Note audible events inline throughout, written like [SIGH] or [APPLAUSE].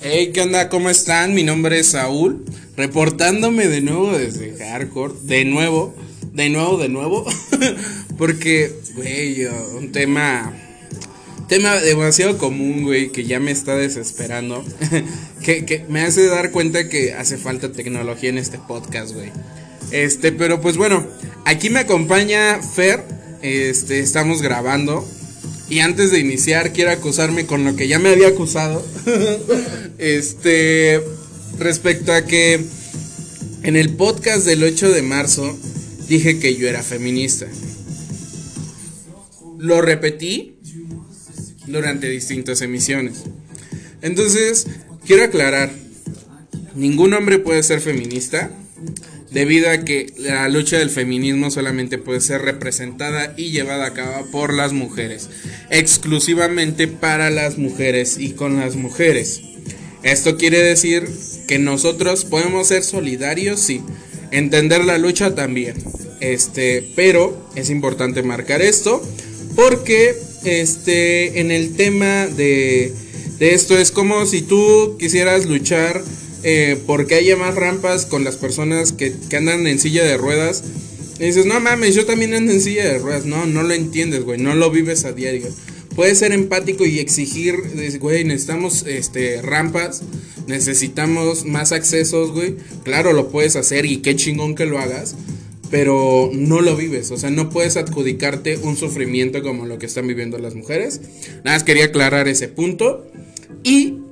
Hey, ¿qué onda? ¿Cómo están? Mi nombre es Saúl, reportándome de nuevo desde Hardcore, de nuevo, de nuevo, de nuevo, [LAUGHS] porque, güey, un tema, tema demasiado común, güey, que ya me está desesperando, [LAUGHS] que, que me hace dar cuenta que hace falta tecnología en este podcast, güey. Este, pero pues bueno, aquí me acompaña Fer, este, estamos grabando. Y antes de iniciar, quiero acusarme con lo que ya me había acusado. [LAUGHS] este, respecto a que en el podcast del 8 de marzo dije que yo era feminista. Lo repetí durante distintas emisiones. Entonces, quiero aclarar, ningún hombre puede ser feminista debido a que la lucha del feminismo solamente puede ser representada y llevada a cabo por las mujeres, exclusivamente para las mujeres y con las mujeres. Esto quiere decir que nosotros podemos ser solidarios, sí, entender la lucha también. Este, pero es importante marcar esto porque este en el tema de de esto es como si tú quisieras luchar eh, porque haya más rampas con las personas que, que, andan en silla de ruedas. Y dices, no mames, yo también ando en silla de ruedas. No, no lo entiendes, güey, no lo vives a diario. Puedes ser empático y exigir, güey, necesitamos este, rampas, necesitamos más accesos, güey. Claro, lo puedes hacer y qué chingón que lo hagas, pero no lo vives. O sea, no puedes adjudicarte un sufrimiento como lo que están viviendo las mujeres. Nada más quería aclarar ese punto. Y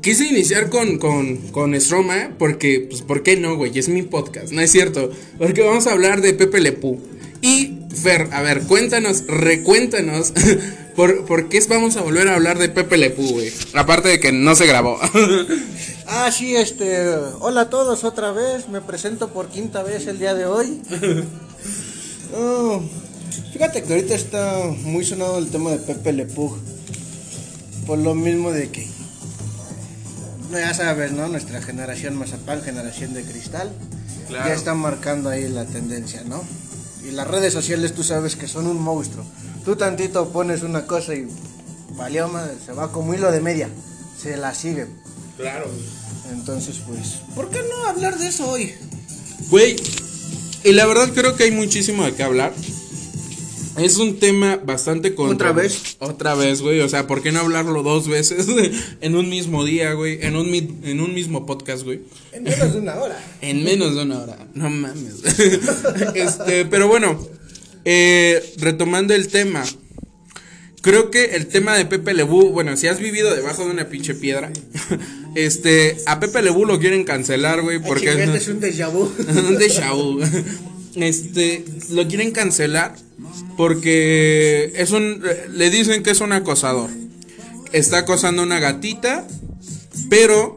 quise iniciar con, con, con Stroma porque, pues, ¿por qué no, güey? Es mi podcast, no es cierto. Porque vamos a hablar de Pepe Lepú. Y, Fer, a ver, cuéntanos, recuéntanos, [LAUGHS] ¿por, ¿por qué vamos a volver a hablar de Pepe Lepú, güey? Aparte de que no se grabó. [LAUGHS] ah, sí, este, hola a todos otra vez, me presento por quinta vez el día de hoy. [LAUGHS] Oh, fíjate que ahorita está muy sonado el tema de Pepe Lepú. Por lo mismo de que ya sabes, ¿no? Nuestra generación Mazapán, generación de cristal, claro. ya están marcando ahí la tendencia, ¿no? Y las redes sociales tú sabes que son un monstruo. Tú tantito pones una cosa y valió madre, se va como hilo de media, se la sigue. Claro. Entonces, pues, ¿por qué no hablar de eso hoy? Güey, y la verdad creo que hay muchísimo de qué hablar. Es un tema bastante contra... ¿Otra vez? Otra vez, güey. O sea, ¿por qué no hablarlo dos veces en un mismo día, güey? En un, en un mismo podcast, güey. En menos de una hora. [LAUGHS] en menos de una hora. No mames. [LAUGHS] este, pero bueno, eh, retomando el tema. Creo que el tema de Pepe Lebú, bueno, si has vivido debajo de una pinche piedra, [LAUGHS] este, a Pepe Lebú lo quieren cancelar, güey, porque Ay, es un déjà vu. un déjà vu. Este, lo quieren cancelar porque es un le dicen que es un acosador. Está acosando a una gatita, pero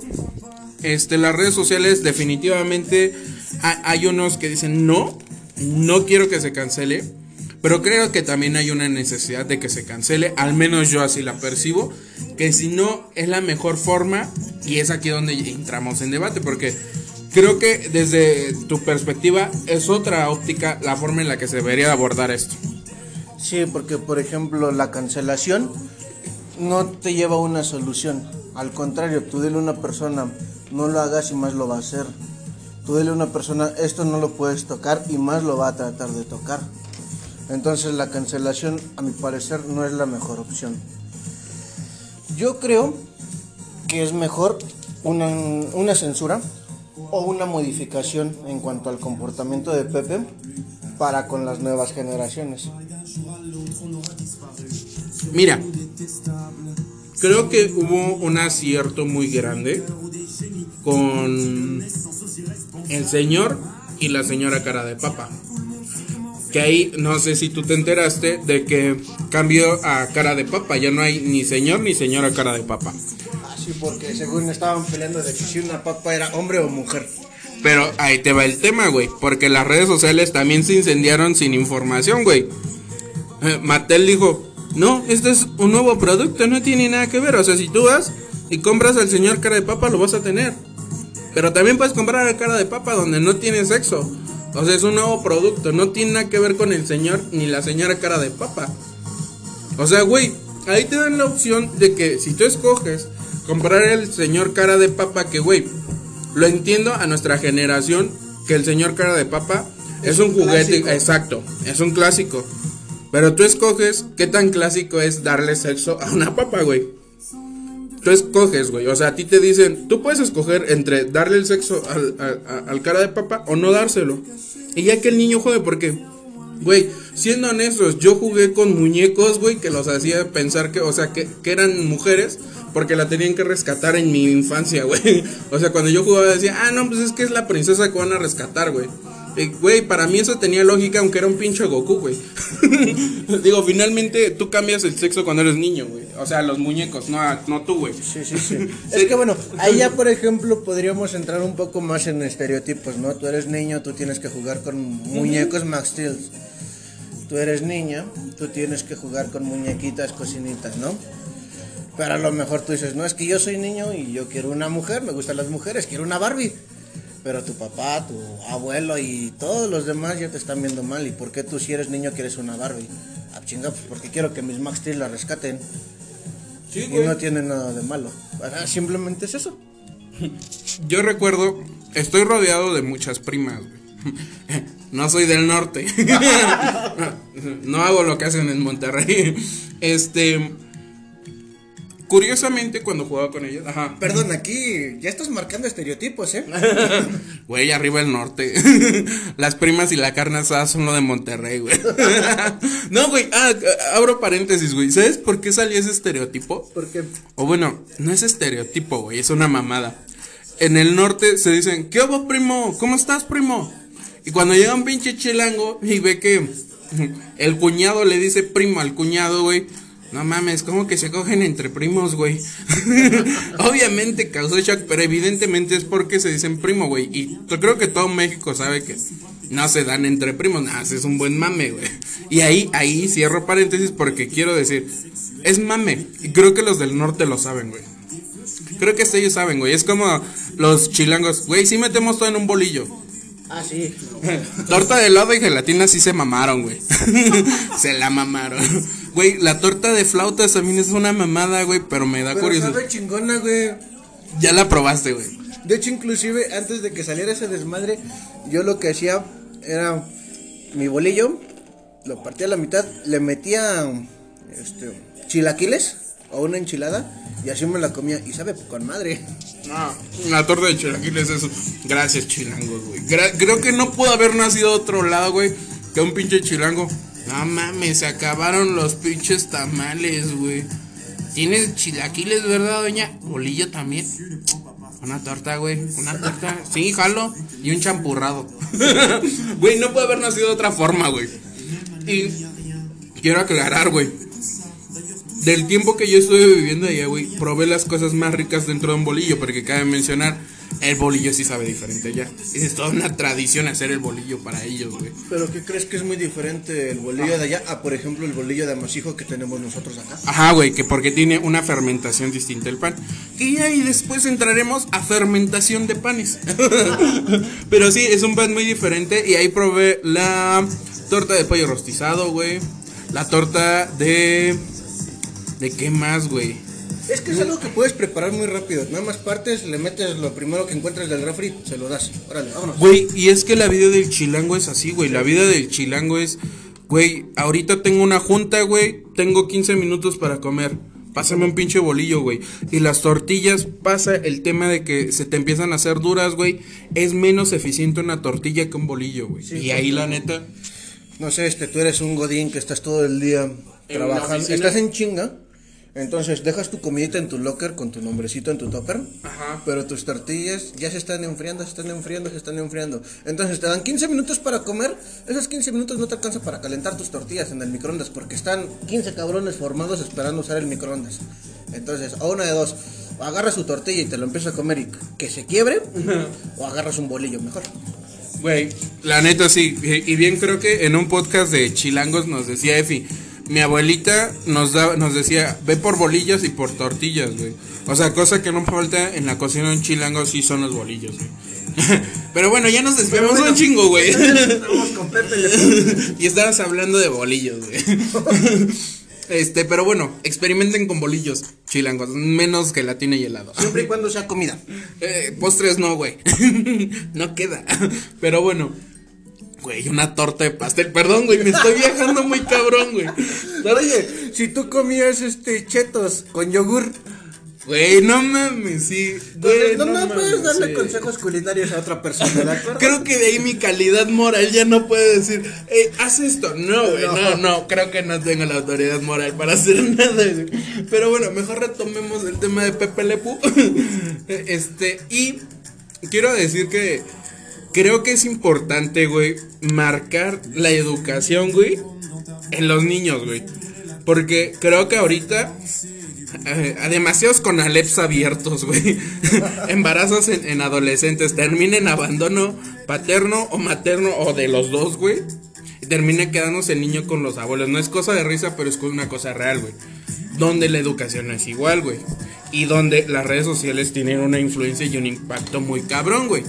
este las redes sociales definitivamente hay unos que dicen no, no quiero que se cancele, pero creo que también hay una necesidad de que se cancele, al menos yo así la percibo, que si no es la mejor forma y es aquí donde entramos en debate porque creo que desde tu perspectiva es otra óptica la forma en la que se debería abordar esto. Sí, porque por ejemplo la cancelación no te lleva a una solución. Al contrario, tú dile a una persona, no lo hagas y más lo va a hacer. Tú dile a una persona, esto no lo puedes tocar y más lo va a tratar de tocar. Entonces la cancelación, a mi parecer, no es la mejor opción. Yo creo que es mejor una, una censura o una modificación en cuanto al comportamiento de Pepe para con las nuevas generaciones. Mira, creo que hubo un acierto muy grande con el señor y la señora cara de papa. Que ahí no sé si tú te enteraste de que cambió a cara de papa, ya no hay ni señor ni señora cara de papa. Sí, porque según estaban peleando de que si una papa era hombre o mujer. Pero ahí te va el tema, güey. Porque las redes sociales también se incendiaron sin información, güey. Eh, Mattel dijo, no, este es un nuevo producto, no tiene nada que ver. O sea, si tú vas y compras al señor cara de papa, lo vas a tener. Pero también puedes comprar al cara de papa donde no tiene sexo. O sea, es un nuevo producto. No tiene nada que ver con el señor ni la señora cara de papa. O sea, güey, ahí te dan la opción de que si tú escoges comprar el señor cara de papa, que güey, lo entiendo a nuestra generación, que el señor cara de papa es, un, juguete, clásico. exacto, es un clásico. Pero tú escoges qué tan clásico es darle sexo a una papa, güey. Tú escoges, güey. O sea, a ti te dicen, tú puedes escoger entre darle el sexo al, cara de papa o no dárselo. Y ya que el niño juegue, porque, güey, siendo honestos, yo jugué con muñecos, güey, que los hacía pensar que, o sea, que eran mujeres. Porque la tenían que rescatar en mi infancia, [LAUGHS] güey. O sea, cuando yo jugaba decía, ah, no, pues es que es la princesa que van a rescatar, güey. Y, Güey, para mí eso tenía lógica, aunque era un pinche Goku, güey. [LAUGHS] Digo, finalmente tú cambias el sexo cuando eres niño, güey. O sea, los muñecos, no, no tú, güey. Sí, sí, sí. [LAUGHS] Es que bueno, ahí ya por ejemplo podríamos entrar un poco más en estereotipos, ¿no? Tú eres niño, tú tienes que jugar con muñecos Max Steel. Tú eres niña, tú tienes que jugar con muñequitas, cocinitas, ¿no? Pero a lo mejor tú dices, no, es que yo soy niño y yo quiero una mujer, me gustan las mujeres, quiero una Barbie. Pero tu papá, tu abuelo y todos los demás ya te están viendo mal. ¿Y por qué tú si eres niño quieres una Barbie? Ah, chinga, pues porque quiero que mis Max Steel la rescaten. Sí, Y no tiene nada de malo. Ah, Simplemente es eso. [LAUGHS] Yo recuerdo, estoy rodeado de muchas primas, güey. [LAUGHS] No soy del norte. [LAUGHS] No hago lo que hacen en Monterrey. Este. Curiosamente, cuando jugaba con ellas, ajá. Perdón, aquí ya estás marcando estereotipos, ¿eh? [LAUGHS] Güey, arriba el norte. [LAUGHS] Las primas y la carne asada son lo de Monterrey, güey. [LAUGHS] No, güey, ah, abro paréntesis, güey. ¿Sabes por qué salió ese estereotipo? Porque O bueno, no es estereotipo, güey, es una mamada. En el norte se dicen, ¿qué hubo, primo? ¿Cómo estás, primo? Y cuando llega un pinche chilango y ve que el cuñado le dice primo al cuñado, güey. No mames, como que se cogen entre primos, güey. [LAUGHS] Obviamente causó shock, pero evidentemente es porque se dicen primo, güey. Y yo creo que todo México sabe que no se dan entre primos. Nada, es un buen mame, güey. Y ahí, ahí cierro paréntesis porque quiero decir, es mame. Y creo que los del norte lo saben, güey. Creo que ellos saben, güey. Es como los chilangos, güey, sí metemos todo en un bolillo. Ah, sí. [LAUGHS] Torta de helado y gelatina sí se mamaron, güey. [LAUGHS] se la mamaron. Güey, la torta de flautas también es una mamada, güey, pero me da curiosidad. sabe chingona, güey. Ya la probaste, güey. De hecho, inclusive, antes de que saliera ese desmadre, yo lo que hacía era mi bolillo, lo partía a la mitad, le metía este, chilaquiles o una enchilada y así me la comía. Y sabe con madre. No, la torta de chilaquiles es Gracias, chilangos, güey. Gra- creo que no pudo haber nacido otro lado, güey, que un pinche chilango. No mames, se acabaron los pinches tamales, güey. ¿Tienes chilaquiles, verdad, doña? Bolillo también. Una torta, güey. Una torta. Sí, jalo. Y un champurrado. [LAUGHS] Güey, no puede haber nacido de otra forma, güey. Y quiero aclarar, güey. Del tiempo que yo estuve viviendo allá, güey, probé las cosas más ricas dentro de un bolillo, porque cabe mencionar, el bolillo sí sabe diferente allá. Es toda una tradición hacer el bolillo para ellos, güey. Pero ¿qué crees que es muy diferente el bolillo de allá a, por ejemplo, el bolillo de amasijo que tenemos nosotros acá? Ajá, güey, que porque tiene una fermentación distinta el pan. Y ahí después entraremos a fermentación de panes. [LAUGHS] Pero sí, es un pan muy diferente. Y ahí probé la torta de pollo rostizado, güey. La torta de... ¿De qué más, güey? Es que es algo que puedes preparar muy rápido. Nada más partes, le metes lo primero que encuentres del refri, se lo das. Órale, vámonos. Güey, y es que la vida del chilango es así, güey. La vida del chilango es, güey, ahorita tengo una junta, güey. Tengo 15 minutos para comer. Pásame un pinche bolillo, güey. Y las tortillas pasa el tema de que se te empiezan a hacer duras, güey. Es menos eficiente una tortilla que un bolillo, güey. y ahí la neta. No sé, este, tú eres un godín que estás todo el día trabajando. Estás en chinga. Entonces dejas tu comidita en tu locker con tu nombrecito en tu topper. Ajá. Pero tus tortillas ya se están enfriando, se están enfriando, se están enfriando. Entonces te dan 15 minutos para comer. Esos 15 minutos no te alcanza para calentar tus tortillas en el microondas porque están 15 cabrones formados esperando usar el microondas. Entonces, a una de dos. O agarras tu tortilla y te lo empiezas a comer y que se quiebre. o agarras un bolillo mejor. Güey, la neta sí. Y y bien creo que en un podcast de chilangos nos decía Efi. Mi abuelita nos daba, nos decía, ve por bolillos y por tortillas, güey. O sea, cosa que no falta en la cocina de un chilango sí son los bolillos, güey. [LAUGHS] Pero bueno, ya nos desviamos bueno, un chingo, güey. Estamos con [LAUGHS] Pepe Le Pew. y estabas hablando de bolillos, güey. [LAUGHS] Este, pero bueno, experimenten con bolillos chilangos, menos gelatina y helado. Siempre y cuando sea comida. Eh, postres no, güey. no queda. Pero bueno. Güey, una torta de pastel. Perdón, güey, me estoy viajando muy cabrón, güey. Oye, si tú comías este chetos con yogur, Güey, no mames, sí. Güey, no, me puedes mames, darle sí. consejos culinarios a otra persona, ¿de acuerdo? Creo que de ahí mi calidad moral ya no puede decir, eh, haz esto. No, güey, no, no, creo que no tengo la autoridad moral para hacer [LAUGHS] nada. Pero bueno, mejor retomemos el tema de Pepe Lepu. [LAUGHS] Este, y quiero decir que creo que es importante, güey, marcar la educación, güey, en los niños, güey. Porque creo que ahorita eh, demasiados con Aleps abiertos, güey. [LAUGHS] Embarazos en, en adolescentes. Termina en abandono paterno o materno o de los dos, güey. Termina quedándose el niño con los abuelos. No es cosa de risa, pero es una cosa real, güey. Donde la educación es igual, güey. Y donde las redes sociales tienen una influencia y un impacto muy cabrón, güey.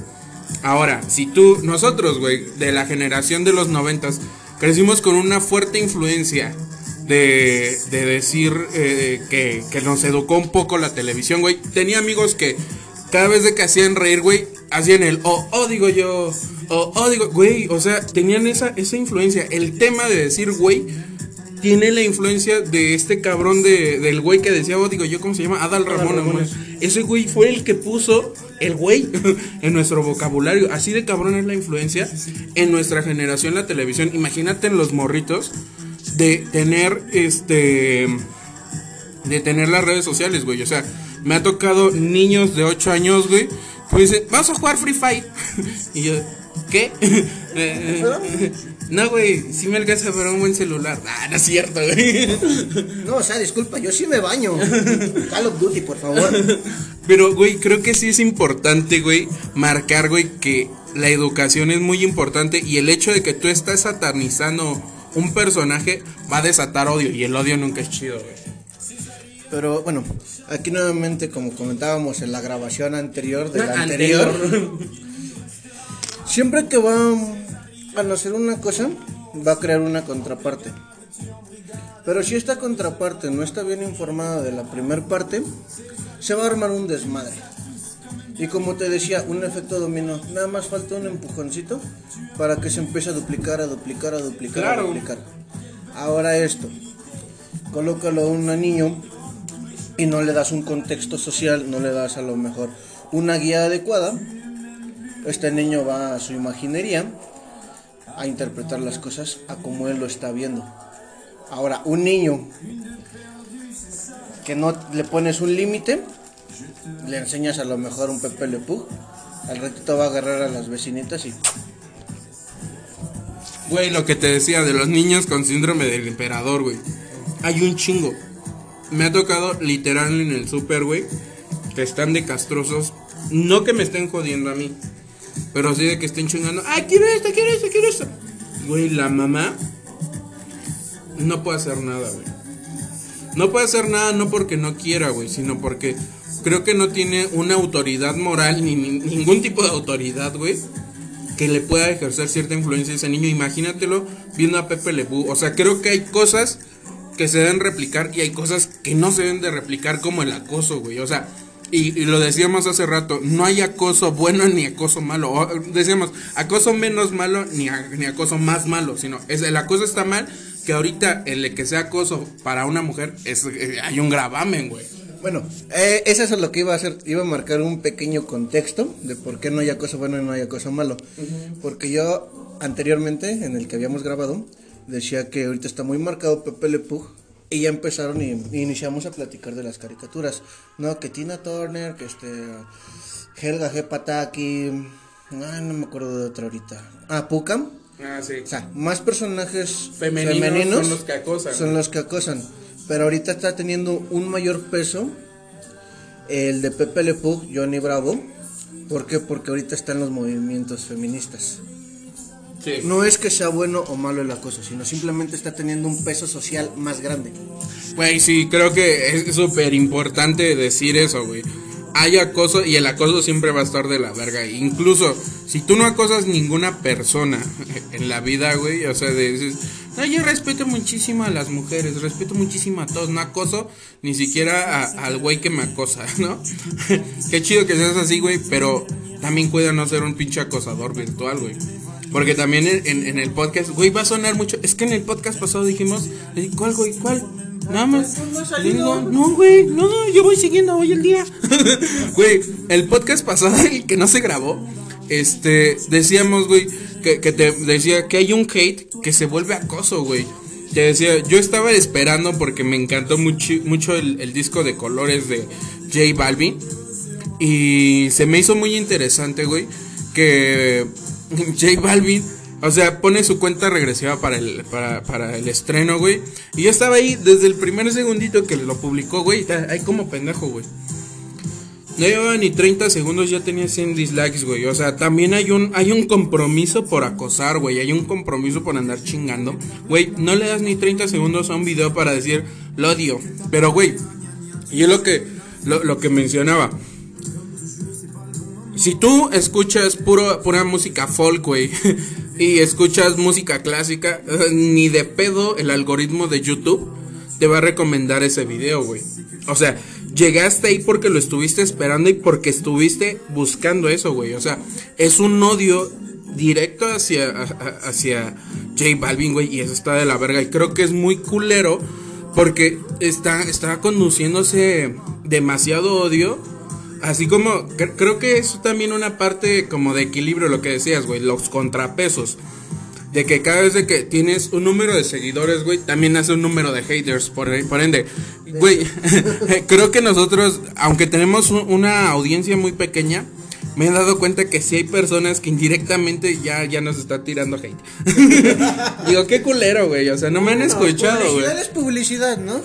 Ahora, si tú, nosotros, güey, de la generación de los noventas, crecimos con una fuerte influencia de, de decir eh, que, que nos educó un poco la televisión, güey. Tenía amigos que cada vez que hacían reír, güey, hacían el, oh, oh, digo yo, oh, oh, digo, güey, o sea, tenían esa, esa influencia. El tema de decir, güey, tiene la influencia de este cabrón de, del güey que decía, oh, digo yo, ¿cómo se llama? Adal Ramón. Güey. Ese güey fue el que puso el güey en nuestro vocabulario. Así de cabrón es la influencia en nuestra generación la televisión. Imagínate en los morritos de tener este de tener las redes sociales, güey. O sea, me ha tocado niños de 8 años, güey, que me dicen, vamos a jugar Free Fire. [LAUGHS] y yo, ¿qué? [LAUGHS] No, güey, sí me alcanza para un buen celular. Ah, no es cierto, güey. No, o sea, disculpa, yo sí me baño. Call of Duty, por favor. Pero, güey, creo que sí es importante, güey, marcar, güey, que la educación es muy importante y el hecho de que tú estás satanizando un personaje va a desatar odio y el odio nunca es chido, güey. Pero bueno, aquí nuevamente, como comentábamos en la grabación anterior de la [LAUGHS] anterior, anterior. siempre que va a hacer una cosa, va a crear una contraparte. Pero si esta contraparte no está bien informada de la primer parte, se va a armar un desmadre. Y como te decía, un efecto dominó. Nada más falta un empujoncito para que se empiece a duplicar, a duplicar, a duplicar, Claro. a duplicar. Ahora esto, colócalo a un niño y no le das un contexto social, no le das a lo mejor una guía adecuada, este niño va a su imaginería a interpretar las cosas a como él lo está viendo. Ahora, un niño que no le pones un límite, le enseñas a lo mejor un Pepe Le Pew, al ratito va a agarrar a las vecinitas y Güey, lo que te decía de los niños con síndrome del emperador, güey. Hay un chingo. Me ha tocado literal en el super, güey, que están de castrosos. No que me estén jodiendo a mí, pero sí de que estén chingando. ¡Ay, quiero esto, quiero esto, quiero esto! Güey, la mamá no puede hacer nada, güey. No puede hacer nada no porque no quiera, güey, sino porque creo que no tiene una autoridad moral ni, ni- ningún tipo de autoridad, güey, que le pueda ejercer cierta influencia a ese niño. Imagínatelo viendo a Pepe Le Pew. O sea, creo que hay cosas que se deben replicar y hay cosas que no se deben de replicar como el acoso, güey. O sea, y, y lo decíamos hace rato, no hay acoso bueno ni acoso malo. O, decíamos, acoso menos malo ni, a- ni acoso más malo, sino es, el acoso está mal, que ahorita el que sea acoso para una mujer es, eh, hay un gravamen, güey. Bueno, eh, eso es lo que iba a hacer, iba a marcar un pequeño contexto de por qué no hay cosa bueno y no hay cosa malo. Porque yo anteriormente, en el que habíamos grabado, decía que ahorita está muy marcado Pepe Le Pew y ya empezaron y, y iniciamos a platicar de las caricaturas. No, que Tina Turner, que este Helga G. Pataki, ay, no me acuerdo de otra ahorita. Ah, Pukam. Ah, sí. O sea, más personajes Femeninos femeninos, son los que acosan. son los que acosan. Pero ahorita está teniendo un mayor peso el de Pepe Le Pew, Johnny Bravo. ¿Por qué? Porque ahorita están los movimientos feministas. Sí. No es que sea bueno o malo el acoso, sino simplemente está teniendo un peso social más grande. Güey, sí, creo que es súper importante decir eso, güey. hay acoso y el acoso siempre va a estar de la verga. Incluso si tú no acosas ninguna persona [LAUGHS] en la vida, güey, o sea, dices, no, yo respeto muchísimo a las mujeres, respeto muchísimo a todos, no acoso ni siquiera a- al güey que me acosa, [LAUGHS] ¿no? [LAUGHS] Qué chido que seas así, güey, pero también cuida no ser un pinche acosador virtual, güey. Porque también en, en- en el podcast, güey, va a sonar mucho. Es que en el podcast pasado dijimos, ¿cuál, güey? ¿Cuál? Nada más. Le digo, no, güey, no, yo voy siguiendo hoy el día. [LAUGHS] Güey, el podcast pasado, el que no se grabó, este, decíamos, güey, que, que te decía que hay un hate que se vuelve acoso, güey. Te decía, yo estaba esperando porque me encantó mucho, mucho el, el disco de colores de J Balvin. Y se me hizo muy interesante, güey, que [LAUGHS] J Balvin, o sea, pone su cuenta regresiva para el, para, para el estreno, güey. Y yo estaba ahí desde el primer segundito que lo publicó, güey. Ahí como pendejo, güey. No llevaba ni 30 segundos, ya tenía 100 dislikes, güey. O sea, también hay un, hay un compromiso por acosar, güey. Hay un compromiso por andar chingando. Güey, no le das ni 30 segundos a un video para decir, lo odio. Pero, güey, yo lo que, lo, lo que mencionaba. Si tú escuchas puro, pura música folk, güey, [LAUGHS] y escuchas música clásica, ni de pedo el algoritmo de YouTube te va a recomendar ese video, güey. O sea, llegaste ahí porque lo estuviste esperando y porque estuviste buscando eso, güey. O sea, es un odio directo hacia, hacia J Balvin, güey, y eso está de la verga. Y creo que es muy culero porque está, está conduciéndose demasiado odio. Así como, cre- creo que es también una parte como de equilibrio, lo que decías, güey, los contrapesos. De que cada vez de que tienes un número de seguidores, güey, también hace un número de haters, por, por ende. Güey, [LAUGHS] creo que nosotros, aunque tenemos un- una audiencia muy pequeña, me he dado cuenta que sí hay personas que indirectamente ya, ya nos está tirando hate. [LAUGHS] Digo, qué culero, güey, o sea, no me han escuchado, güey. Publicidad es publicidad, ¿no?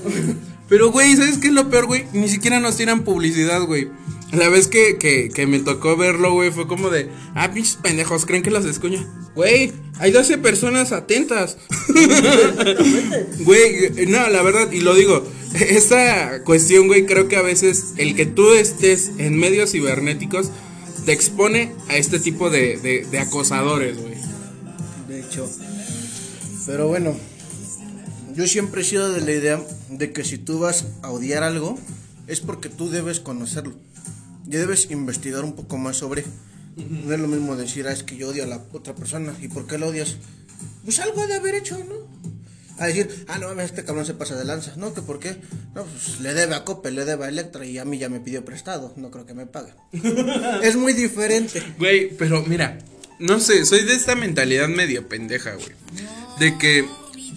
Pero, güey, ¿sabes qué es lo peor, güey? Ni siquiera nos tiran publicidad, güey. La vez que, que, que me tocó verlo, güey, fue como de, ah, pinches pendejos, ¿creen que los escucha? Güey, hay 12 personas atentas. [LAUGHS] Güey, no, la verdad, y lo digo, esa cuestión, güey, creo que a veces el que tú estés en medios cibernéticos te expone a este tipo de, de, de acosadores, güey. De hecho. Pero bueno, yo siempre he sido de la idea de que si tú vas a odiar algo, es porque tú debes conocerlo. Ya debes investigar un poco más sobre. No es lo mismo decir, ah, es que yo odio a la otra persona. ¿Y por qué lo odias? Pues algo ha de haber hecho, ¿no? A decir, ah, no, este cabrón se pasa de lanza. No, que por qué. No, pues le debe a Coppel, le debe a Electra y a mí ya me pidió prestado. No creo que me pague. [LAUGHS] es muy diferente. Güey, pero mira, no sé, soy de esta mentalidad medio pendeja, güey. De que,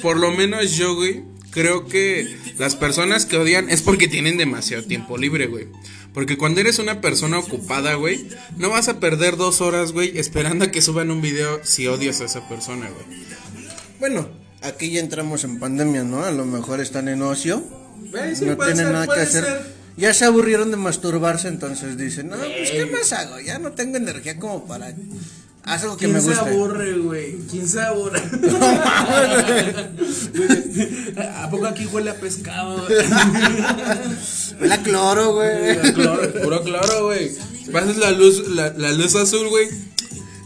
por lo menos yo, güey, creo que las personas que odian es porque tienen demasiado tiempo libre, güey. Porque cuando eres una persona ocupada, güey, no vas a perder dos horas, güey, esperando a que suban un video si odias a esa persona, güey. Bueno, aquí ya entramos en pandemia, ¿no? A lo mejor están en ocio. Sí, no tienen ser, nada que hacer. ser. Ya se aburrieron de masturbarse, entonces dicen, no, pues ¿qué más hago? Ya no tengo energía como para hacer algo que me ¿Quién se guste. aburre, güey? ¿Quién se aburre? [LAUGHS] ¿A poco aquí huele a pescado? [LAUGHS] Huele a cloro, güey. Puro cloro, güey. Pasas la luz, la, la luz azul, güey.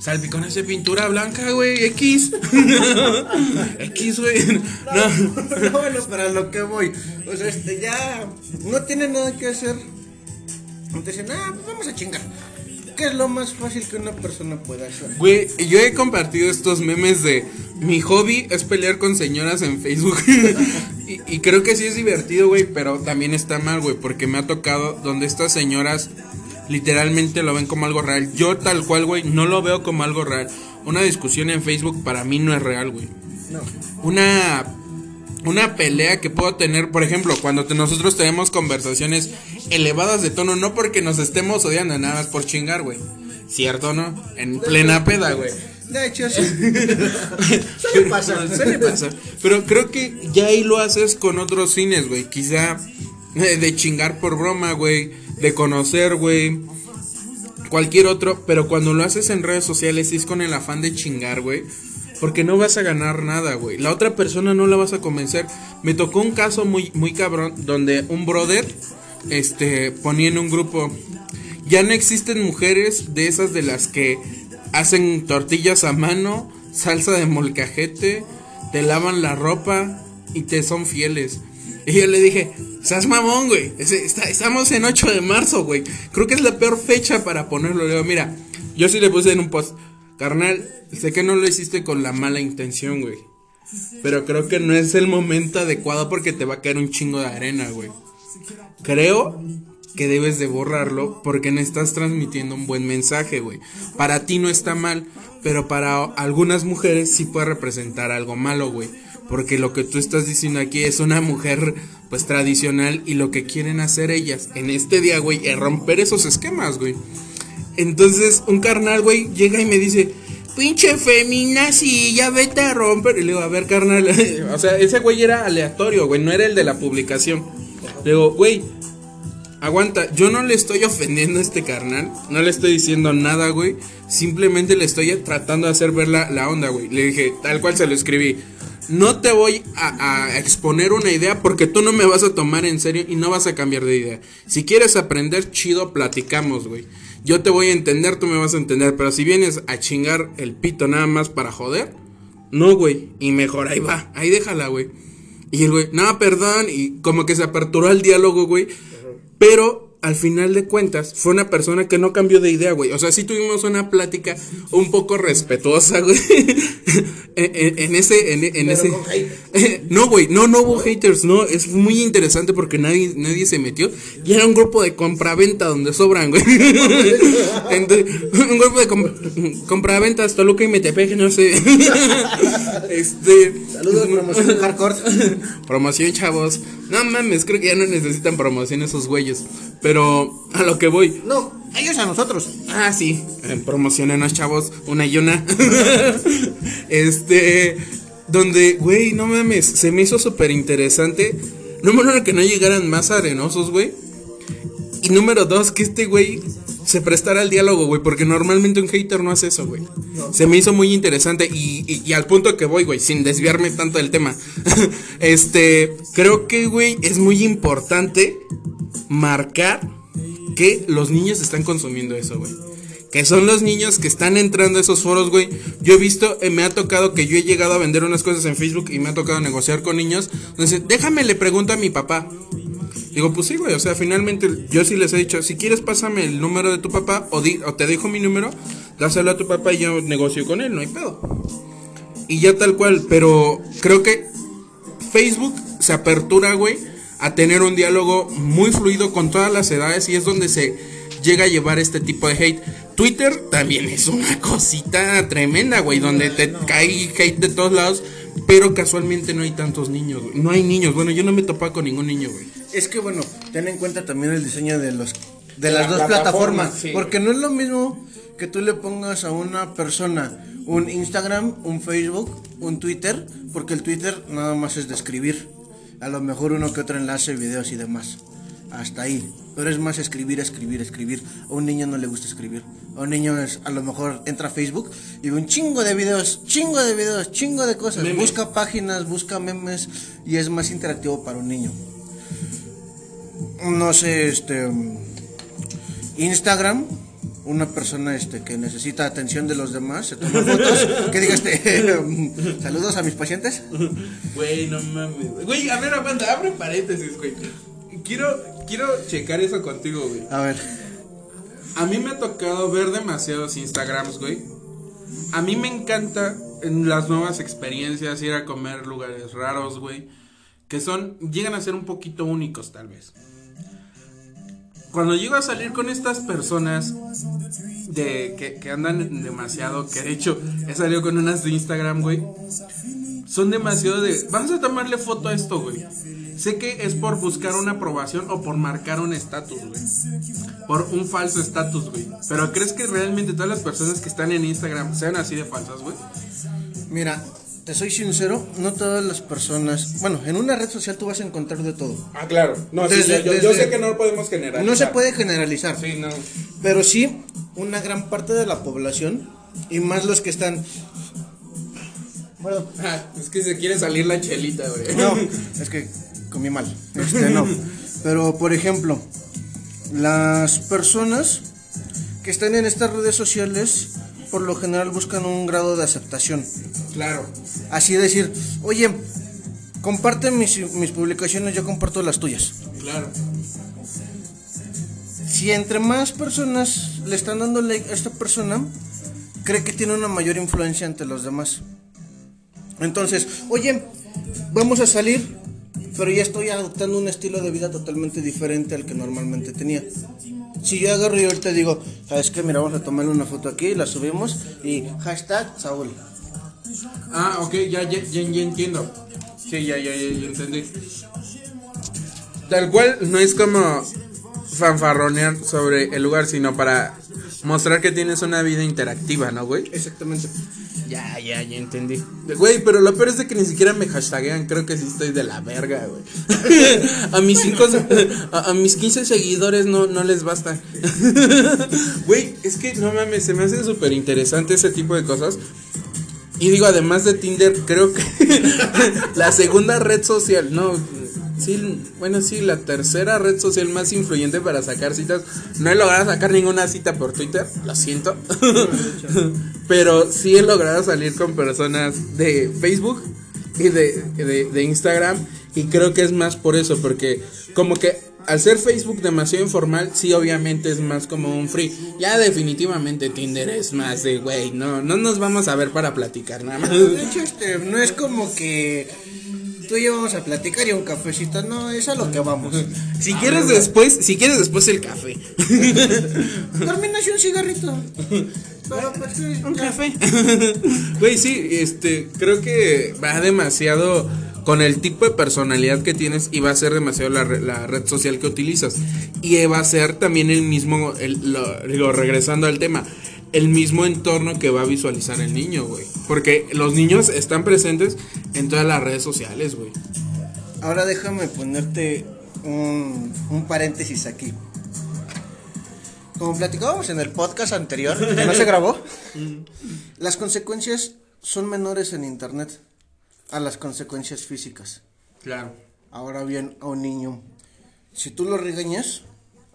Salpicones de pintura blanca, güey. X. [LAUGHS] X, güey. No. No, bueno, para lo que voy. O sea, este, ya no tiene nada que hacer. Entonces ah, pues vamos a chingar. ¿Qué es lo más fácil que una persona puede hacer? Güey, yo he compartido estos memes de mi hobby es pelear con señoras en Facebook. [LAUGHS] y, y creo que sí es divertido, güey, pero también está mal, güey, porque me ha tocado donde estas señoras literalmente lo ven como algo real. Yo tal cual, güey, no lo veo como algo real. Una discusión en Facebook para mí no es real, güey. No. Una una pelea que puedo tener, por ejemplo, cuando te- nosotros tenemos conversaciones elevadas de tono, no porque nos estemos odiando, nada más por chingar, güey. ¿Cierto, no? En plena peda, güey. De hecho, sí. [LAUGHS] Suele pasar. Suele pasar. Pero creo que ya ahí lo haces con otros fines, güey. Quizá eh, de chingar por broma, güey. De conocer, güey. Cualquier otro. Pero cuando lo haces en redes sociales, es con el afán de chingar, güey. Porque no vas a ganar nada, güey. La otra persona no la vas a convencer. Me tocó un caso muy, muy cabrón. Donde un brother este, ponía en un grupo, ya no existen mujeres de esas de las que hacen tortillas a mano, salsa de molcajete, te lavan la ropa y te son fieles. Y yo le dije, seas mamón, güey. estamos en 8 de marzo, güey. Creo que es la peor fecha para ponerlo. Le mira, yo sí le puse en un post. Carnal, sé que no lo hiciste con la mala intención, güey. Pero creo que no es el momento adecuado porque te va a caer un chingo de arena, güey. Creo que debes de borrarlo porque no estás transmitiendo un buen mensaje, güey. Para ti no está mal, pero para algunas mujeres sí puede representar algo malo, güey. Porque lo que tú estás diciendo aquí es una mujer pues tradicional y lo que quieren hacer ellas en este día, güey, es romper esos esquemas, güey. Entonces un carnal, güey, llega y me dice, pinche feminazi, ya vete a romper. Y le digo, a ver, carnal. [LAUGHS] o sea, ese güey era aleatorio, güey, no era el de la publicación. Le digo, güey, aguanta, yo no le estoy ofendiendo a este carnal, no le estoy diciendo nada, güey. Simplemente le estoy tratando de hacer ver la, la onda, güey. Le dije, tal cual se lo escribí. No te voy a, a, exponer una idea porque tú no me vas a tomar en serio y no vas a cambiar de idea. Si quieres aprender, chido, platicamos, güey. Yo te voy a entender, tú me vas a entender. Pero si vienes a chingar el pito nada más para joder, no, güey. Y mejor ahí va, ahí déjala, güey. Y el güey, no, perdón. Y como que se aperturó el diálogo, güey. Pero al final de cuentas, fue una persona que no cambió de idea, güey. O sea, sí tuvimos una plática un poco respetuosa, [LAUGHS] güey. en, ese, en, ese. [LAUGHS] no, güey, no, no hubo haters, no. Es muy interesante porque nadie, nadie se metió. Y era un grupo de compraventa donde sobran, güey. [LAUGHS] un grupo de compraventa hasta Toluca y Metepec, no sé. este. Saludos, promoción hardcore. promoción, chavos. No mames, creo que ya no necesitan promoción esos güeyes. Pero a lo que voy. No, ellos a nosotros. Ah, sí. Eh, promocionenos, chavos. Una y una. [LAUGHS] este. Donde, güey, no mames. Se me hizo súper interesante. Número uno, que no llegaran más arenosos, güey. Y número dos, que este güey se prestara al diálogo, güey. Porque normalmente un hater no hace eso, güey. Se me hizo muy interesante. Y, y, al punto que voy, güey, sin desviarme tanto del tema. [LAUGHS] este, creo que, güey, es muy importante marcar que los niños están consumiendo eso, güey. Que son los niños que están entrando a esos foros, güey. Yo he visto, eh, me ha tocado que yo he llegado a vender unas cosas en Facebook y me ha tocado negociar con niños. Entonces, déjame, le pregunto a mi papá. Digo, pues sí, güey, o sea, finalmente yo sí les he dicho, si quieres pásame el número de tu papá o, o te dejo mi número, dáselo a tu papá y yo negocio con él, no hay pedo. Y ya tal cual, pero creo que Facebook se apertura, güey, a tener un diálogo muy fluido con todas las edades y es donde se llega a llevar este tipo de hate. Twitter también es una cosita tremenda, güey, donde te cae hate de todos lados, pero casualmente no hay tantos niños, güey. No hay niños. Bueno, yo no me topa con ningún niño, güey. Es que bueno, ten en cuenta también el diseño de los de, las dos plataformas, porque no es lo mismo que tú le pongas a una persona un Instagram, un Facebook, un Twitter, porque el Twitter nada más es de escribir a lo mejor uno que otro enlace, videos y demás. Hasta ahí. Pero es más escribir, escribir, escribir. A un niño no le gusta escribir. A un niño es, a lo mejor entra a Facebook y ve un chingo de videos, chingo de videos, chingo de cosas. Busca páginas, busca memes y es más interactivo para un niño. No sé, este. Instagram una persona este que necesita atención de los demás, se toma fotos, [LAUGHS] que diga este [LAUGHS] saludos a mis pacientes. Güey, no mames. Güey, a ver, aguanta, abre paréntesis, güey. Quiero quiero checar eso contigo, güey. A ver. A mí me ha tocado ver demasiados Instagrams, güey. A mí me encanta en las nuevas experiencias ir a comer lugares raros, güey, que son llegan a ser un poquito únicos tal vez cuando llego a salir con estas personas de que, andan demasiado, que de hecho he salido con unas de Instagram, güey, son demasiado de, vamos a tomarle foto a esto, güey. Sé que es por buscar una aprobación o por marcar un estatus, güey. Por un falso estatus, güey. Pero ¿crees que realmente todas las personas que están en Instagram sean así de falsas, güey? Mira, te soy sincero, no todas las personas. Bueno, en una red social tú vas a encontrar de todo. Ah, claro. No, yo, sé que no lo podemos generalizar. No se puede generalizar. Sí, no. Pero sí, una gran parte de la población, y más los que están. Bueno, ah, es que se quiere salir la chelita, güey. No, [LAUGHS] es que comí mal. Este, no. Pero, por ejemplo, las personas que están en estas redes sociales, por lo general buscan un grado de aceptación. Claro. Así decir, oye, comparte mis, mis publicaciones, yo comparto las tuyas. Claro. Si entre más personas le están dando like a esta persona, cree que tiene una mayor influencia ante los demás. Entonces, oye, vamos a salir, pero ya estoy adoptando un estilo de vida totalmente diferente al que normalmente tenía. Si yo agarro y ahorita digo, ¿sabes qué? Mira, vamos a tomarle una foto aquí, la subimos y hashtag Saúl. Ah, ok, ya, ya, ya, entiendo. Sí, ya, ya, ya, ya entendí. Tal cual no es como fanfarronear sobre el lugar, sino para mostrar que tienes una vida interactiva, ¿no, güey? Exactamente. Ya, ya, ya entendí. Güey, pero lo peor es de que ni siquiera me hashtaguean. Creo que sí estoy de la verga, güey. [LAUGHS] a mis cinco, a, a mis 15 seguidores no, no les basta. [LAUGHS] Güey, es que no mames, se me hace súper interesante ese tipo de cosas. Y digo, además de Tinder, creo que [LAUGHS] la segunda red social, no, sí, bueno, sí, la tercera red social más influyente para sacar citas. No he logrado sacar ninguna cita por Twitter, lo siento. [LAUGHS] Pero sí he logrado salir con personas de Facebook y de, de, Instagram. Y creo que es más por eso, porque como que al ser Facebook demasiado informal, sí, obviamente es más como un free. Ya definitivamente Tinder es más de, güey, no, no nos vamos a ver para platicar nada más. De hecho, este, no es como que tú y yo vamos a platicar y un cafecito, no, es a lo que vamos. [LAUGHS] Si quieres después, si quieres después el café. [LAUGHS] Terminas un cigarrito. Pero, pues, Un ya. café. [LAUGHS] Güey, sí, este, creo que va demasiado con el tipo de personalidad que tienes y va a ser demasiado la, re- la red social que utilizas. Y va a ser también el mismo, el, lo, digo, regresando al tema, el mismo entorno que va a visualizar el niño, güey. Porque los niños están presentes en todas las redes sociales, güey. Ahora déjame ponerte un, un paréntesis aquí. Como platicábamos en el podcast anterior, que no se grabó, [LAUGHS] las consecuencias son menores en internet a las consecuencias físicas. Claro. Ahora bien, a un niño, si tú lo regañas,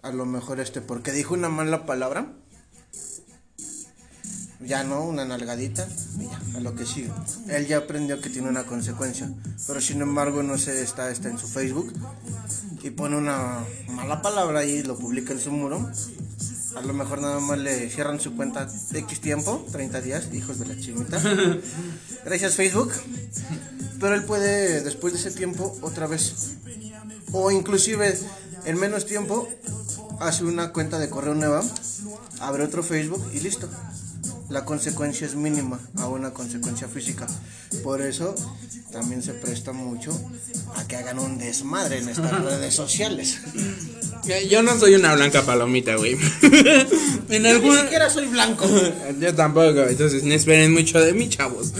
a lo mejor este, porque dijo una mala palabra, ya no, una nalgadita, y ya, a lo que sigue. Él ya aprendió que tiene una consecuencia, pero sin embargo no se está, está en su Facebook y pone una mala palabra y lo publica en su muro. A lo mejor nada más le cierran su cuenta X tiempo, 30 días, hijos de la chimita. [LAUGHS] Gracias Facebook. Pero él puede, después de ese tiempo, otra vez. O inclusive, en menos tiempo, hace una cuenta de correo nueva, abre otro Facebook y listo. La consecuencia es mínima a una consecuencia física. Por eso también se presta mucho a que hagan un desmadre en estas [LAUGHS] redes sociales. Yo no soy una blanca palomita, güey. [LAUGHS] en Yo algún... ni siquiera soy blanco. [LAUGHS] Yo tampoco, entonces no esperen mucho de mí, chavos.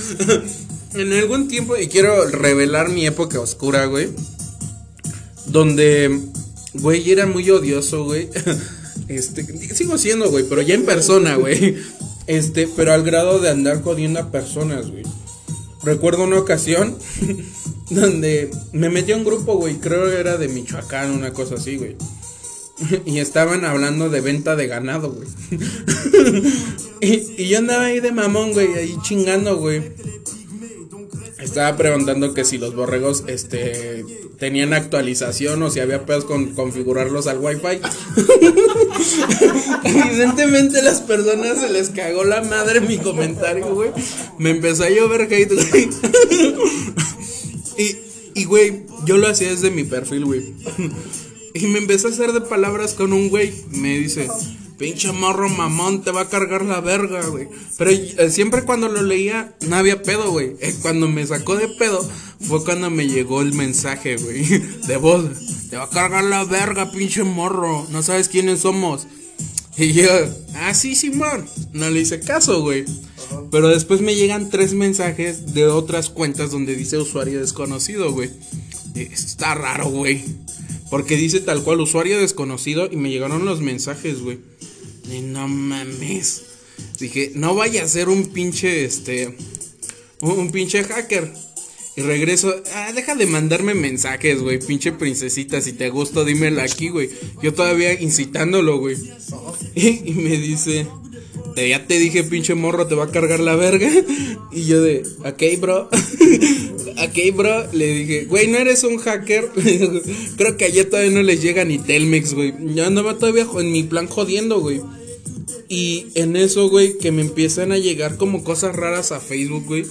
en algún tiempo, y quiero revelar mi época oscura, güey. Donde, güey, era muy odioso, güey. Este, sigo siendo, güey, pero ya en persona, güey. Este, pero al grado de andar jodiendo a personas, güey. Recuerdo una ocasión [LAUGHS] donde me metí a un grupo, güey, creo que era de Michoacán, una cosa así, güey. [LAUGHS] Y estaban hablando de venta de ganado, güey. [LAUGHS] y, y yo andaba ahí de mamón, güey, ahí chingando, güey. Estaba preguntando que si los borregos, este, tenían actualización o si había pedos con configurarlos al wifi. [LAUGHS] Evidentemente las personas se les cagó la madre mi comentario, güey. Me empezó a llover hate, güey. y, y, güey, yo lo hacía desde mi perfil, güey. Y me empezó a hacer de palabras con un güey. Me dice, pinche morro mamón, te va a cargar la verga, güey. Pero eh, siempre cuando lo leía, no había pedo, güey. Eh, cuando me sacó de pedo, fue cuando me llegó el mensaje, güey. [LAUGHS] De voz. Te va a cargar la verga, pinche morro. No sabes quiénes somos. Y yo, ah, sí, Simón. No le hice caso, güey. Pero después me llegan tres mensajes de otras cuentas donde dice usuario desconocido, güey. Eh, Está raro, güey. Porque dice tal cual usuario desconocido y me llegaron los mensajes, güey. Y no mames. Dije, no vaya a ser un pinche, este, un, un pinche hacker. Y regreso, ah, deja de mandarme mensajes, güey, pinche princesita, si te gusto, dímelo aquí, güey. Yo todavía incitándolo, güey. Y, [LAUGHS] y me dice, te, ya te dije, pinche morro, te va a cargar la verga. [LAUGHS] Y yo de, ok, bro. [LAUGHS] ok, bro. Le dije, güey, ¿no eres un hacker? [LAUGHS] Creo que ayer todavía no les llega ni Telmex, güey. Yo andaba todavía en mi plan jodiendo, güey. Y en eso, güey, que me empiezan a llegar como cosas raras a Facebook, güey.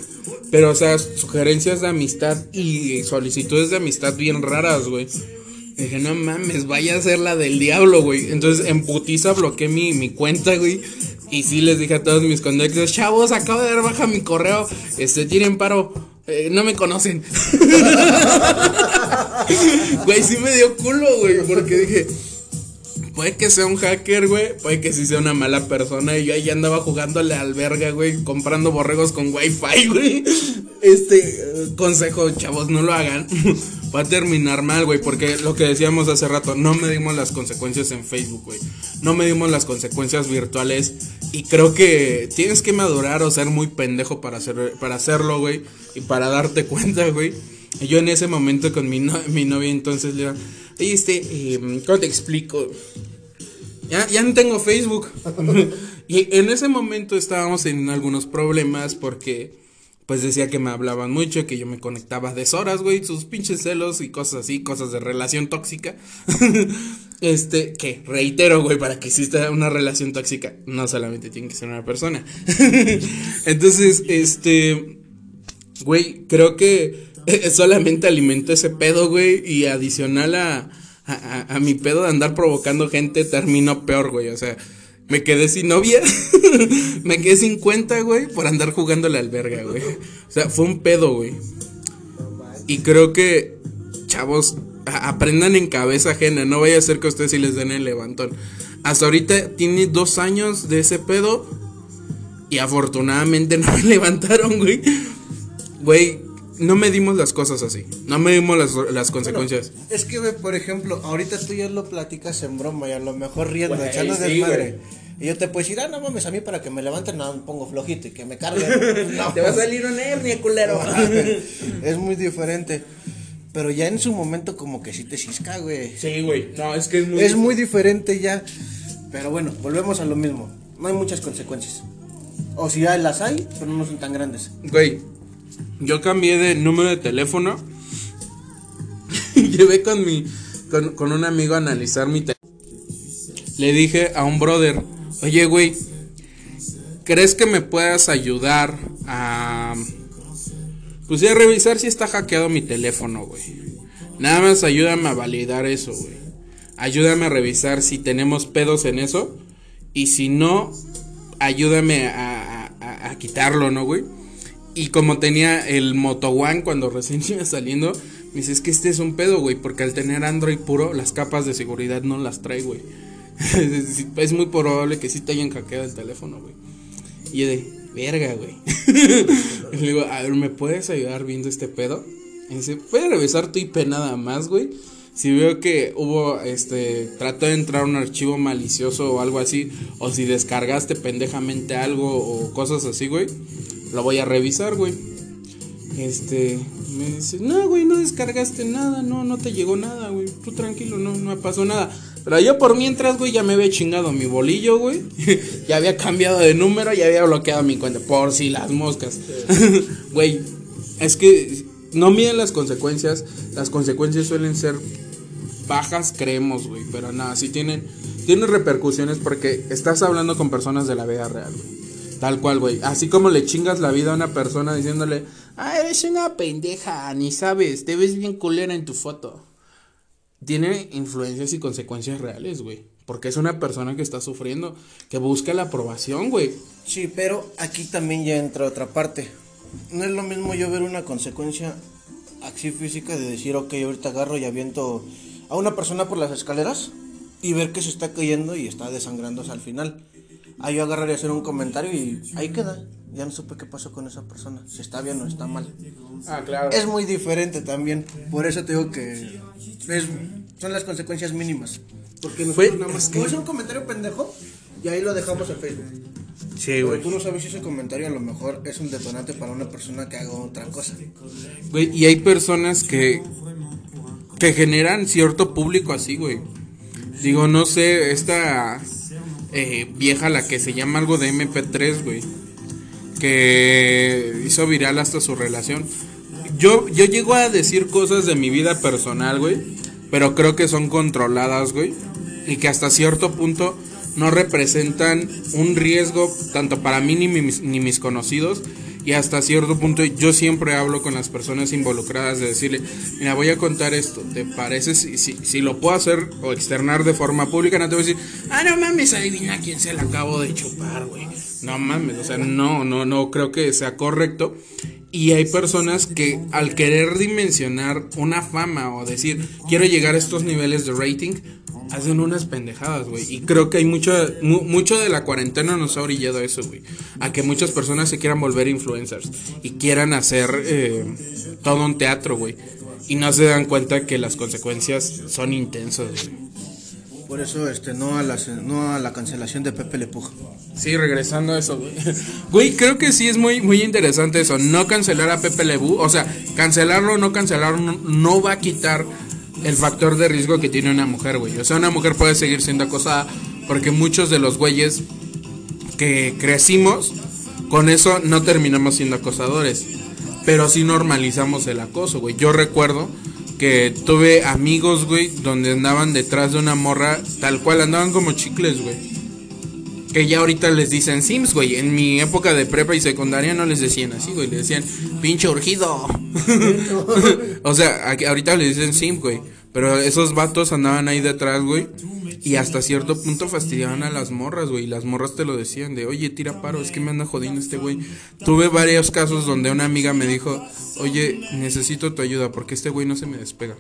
Pero, o sea, sugerencias de amistad y solicitudes de amistad bien raras, güey. Dije, no mames, vaya a ser la del diablo, güey. Entonces, en putiza bloqueé mi, mi cuenta, güey. Y sí les dije a todos mis contactos, chavos, acabo de dar baja mi correo. Este, tienen paro. Eh, no me conocen. [LAUGHS] güey, sí me dio culo, güey. Porque dije, puede que sea un hacker, güey. Puede que sí sea una mala persona. Y yo ahí andaba jugándole al verga, güey. Comprando borregos con wifi, güey. Este eh, consejo, chavos, no lo hagan. [LAUGHS] Va a terminar mal, güey. Porque lo que decíamos hace rato, no medimos las consecuencias en Facebook, güey. No medimos las consecuencias virtuales. Y creo que tienes que madurar o ser muy pendejo para, para hacerlo, güey. Y para darte [LAUGHS] cuenta, güey. Y yo en ese momento con mi, mi novia entonces le digo, este, eh, ¿cómo te explico? Ya, ya no tengo Facebook. [LAUGHS] y en ese momento estábamos en algunos problemas porque pues decía que me hablaban mucho, que yo me conectaba a deshoras, güey, sus pinches celos y cosas así, cosas de relación tóxica. [LAUGHS] este, que reitero, güey, para que exista una relación tóxica, no solamente tiene que ser una persona. [LAUGHS] Entonces, este, güey, creo que [LAUGHS] solamente alimento ese pedo, güey, y adicional a, a, a- a mi pedo de andar provocando gente, termino peor, güey, o sea, me quedé sin novia, [LAUGHS] me quedé sin cuenta, güey, por andar jugando la alberga, güey. O sea, fue un pedo, güey. Y creo que, chavos, a- aprendan en cabeza ajena, no vaya a ser que a ustedes sí les den el levantón. Hasta ahorita tiene dos años de ese pedo y afortunadamente [LAUGHS] no me levantaron, güey. Güey, no medimos las cosas así. No medimos las, las consecuencias. Es que, güey, por ejemplo, ahorita tú ya lo platicas en broma y a lo mejor riendo, Güey, echando sí, desmadre. Y yo te puedo decir, ah, no mames, a mí para que me levanten, no, me pongo flojito y que me carguen. [LAUGHS] No. Te va a salir una hernia, culero. [LAUGHS] es muy diferente. Pero ya en su momento como que sí te cisca, güey. Sí, güey. No, es que es muy. Es muy diferente ya. Pero bueno, volvemos a lo mismo. No hay muchas consecuencias. O si hay, las hay, pero no son tan grandes. Güey, yo cambié de número de teléfono. [LAUGHS] Llevé con mi. Con, con un amigo a analizar mi teléfono. Le dije a un brother: Oye, güey, ¿crees que me puedas ayudar a. Pues ya revisar si está hackeado mi teléfono, güey? Nada más ayúdame a validar eso, güey. Ayúdame a revisar si tenemos pedos en eso. Y si no, ayúdame a, a- a- quitarlo, ¿no, güey? Y como tenía el Moto One cuando recién [LAUGHS] iba saliendo, me dice, es que este es un pedo, güey, porque al tener Android puro, las capas de seguridad no las trae, güey. [LAUGHS] es muy probable que sí te hayan hackeado el teléfono, güey. Y yo de, verga, güey. [LAUGHS] le digo, a ver, ¿me puedes ayudar viendo este pedo? Y dice, ¿puedes revisar tu IP nada más, güey? Si veo que hubo, este, trató de entrar un archivo malicioso o algo así, o si descargaste pendejamente algo o cosas así, güey, lo voy a revisar, güey. Este, me dice, no, güey, no descargaste nada, no, no te llegó nada, güey, tú tranquilo, no, no pasó nada. Pero yo por mientras, güey, ya me había chingado mi bolillo, güey. [LAUGHS] ya había cambiado de número, ya había bloqueado mi cuenta, por si las moscas. [LAUGHS] Güey, es que no miden las consecuencias, las consecuencias suelen ser bajas, creemos, güey, pero nada, sí tienen, tienen repercusiones porque estás hablando con personas de la vida real, güey. Tal cual, güey. Así como le chingas la vida a una persona diciéndole, ah, eres una pendeja, ni sabes, te ves bien culera en tu foto. Tiene influencias y consecuencias reales, güey. Porque es una persona que está sufriendo, que busca la aprobación, güey. Sí, pero aquí también ya entra otra parte. No es lo mismo yo ver una consecuencia así física de decir, ok, ahorita agarro y aviento a una persona por las escaleras y ver que se está cayendo y está desangrándose al final. Ahí yo agarrar y hacer un comentario y ahí queda. Ya no supe qué pasó con esa persona, si está bien o está mal. Ah, claro. Es muy diferente también. Por eso te digo que es- son las consecuencias mínimas. Porque Fue- nosotros nada más es que- un comentario pendejo y ahí lo dejamos en Facebook. Sí, Pero güey. tú no sabes si ese comentario a lo mejor es un detonante para una persona que haga otra cosa. Güey, y hay personas que que generan cierto público así, güey. Digo, no sé, esta eh, vieja la que se llama algo de MP3, güey, que hizo viral hasta su relación. Yo yo llego a decir cosas de mi vida personal, güey, pero creo que son controladas, güey, y que hasta cierto punto no representan un riesgo tanto para mí ni mis, ni mis conocidos y hasta cierto punto yo siempre hablo con las personas involucradas de decirle, mira, voy a contar esto, ¿te parece si, si, si lo puedo hacer o externar de forma pública? No te voy a decir, ah, no mames, adivina quién se la acabo de chupar, güey. No mames, o sea, no, no, no creo que sea correcto. Y hay personas que al querer dimensionar una fama o decir, quiero llegar a estos niveles de rating, hacen unas pendejadas, güey. Y creo que hay mucho, mu- mucho de la cuarentena nos ha orillado a eso, güey. A que muchas personas se quieran volver influencers y quieran hacer eh, todo un teatro, güey. Y no se dan cuenta que las consecuencias son intensas, güey. Por eso, este, no a la, no a la cancelación de Pepe Le Pug. Sí, regresando a eso, güey. [LAUGHS] Güey, creo que sí es muy, muy interesante eso. No cancelar a Pepe Lebu. O sea, cancelarlo o no cancelarlo no, no va a quitar el factor de riesgo que tiene una mujer, güey. O sea, una mujer puede seguir siendo acosada porque muchos de los güeyes que crecimos con eso no terminamos siendo acosadores. Pero sí normalizamos el acoso, güey. Yo recuerdo que tuve amigos, güey, donde andaban detrás de una morra tal cual, andaban como chicles, güey. Que ya ahorita les dicen Sims, güey. En mi época de prepa y secundaria no les decían así, güey. Le decían, pinche urgido. [LAUGHS] o sea, ahorita les dicen Sims, güey. Pero esos vatos andaban ahí detrás, güey. Y hasta cierto punto fastidiaban a las morras, güey. Y las morras te lo decían de, oye, tira paro, es que me anda jodiendo este güey. Tuve varios casos donde una amiga me dijo, oye, necesito tu ayuda porque este güey no se me despega.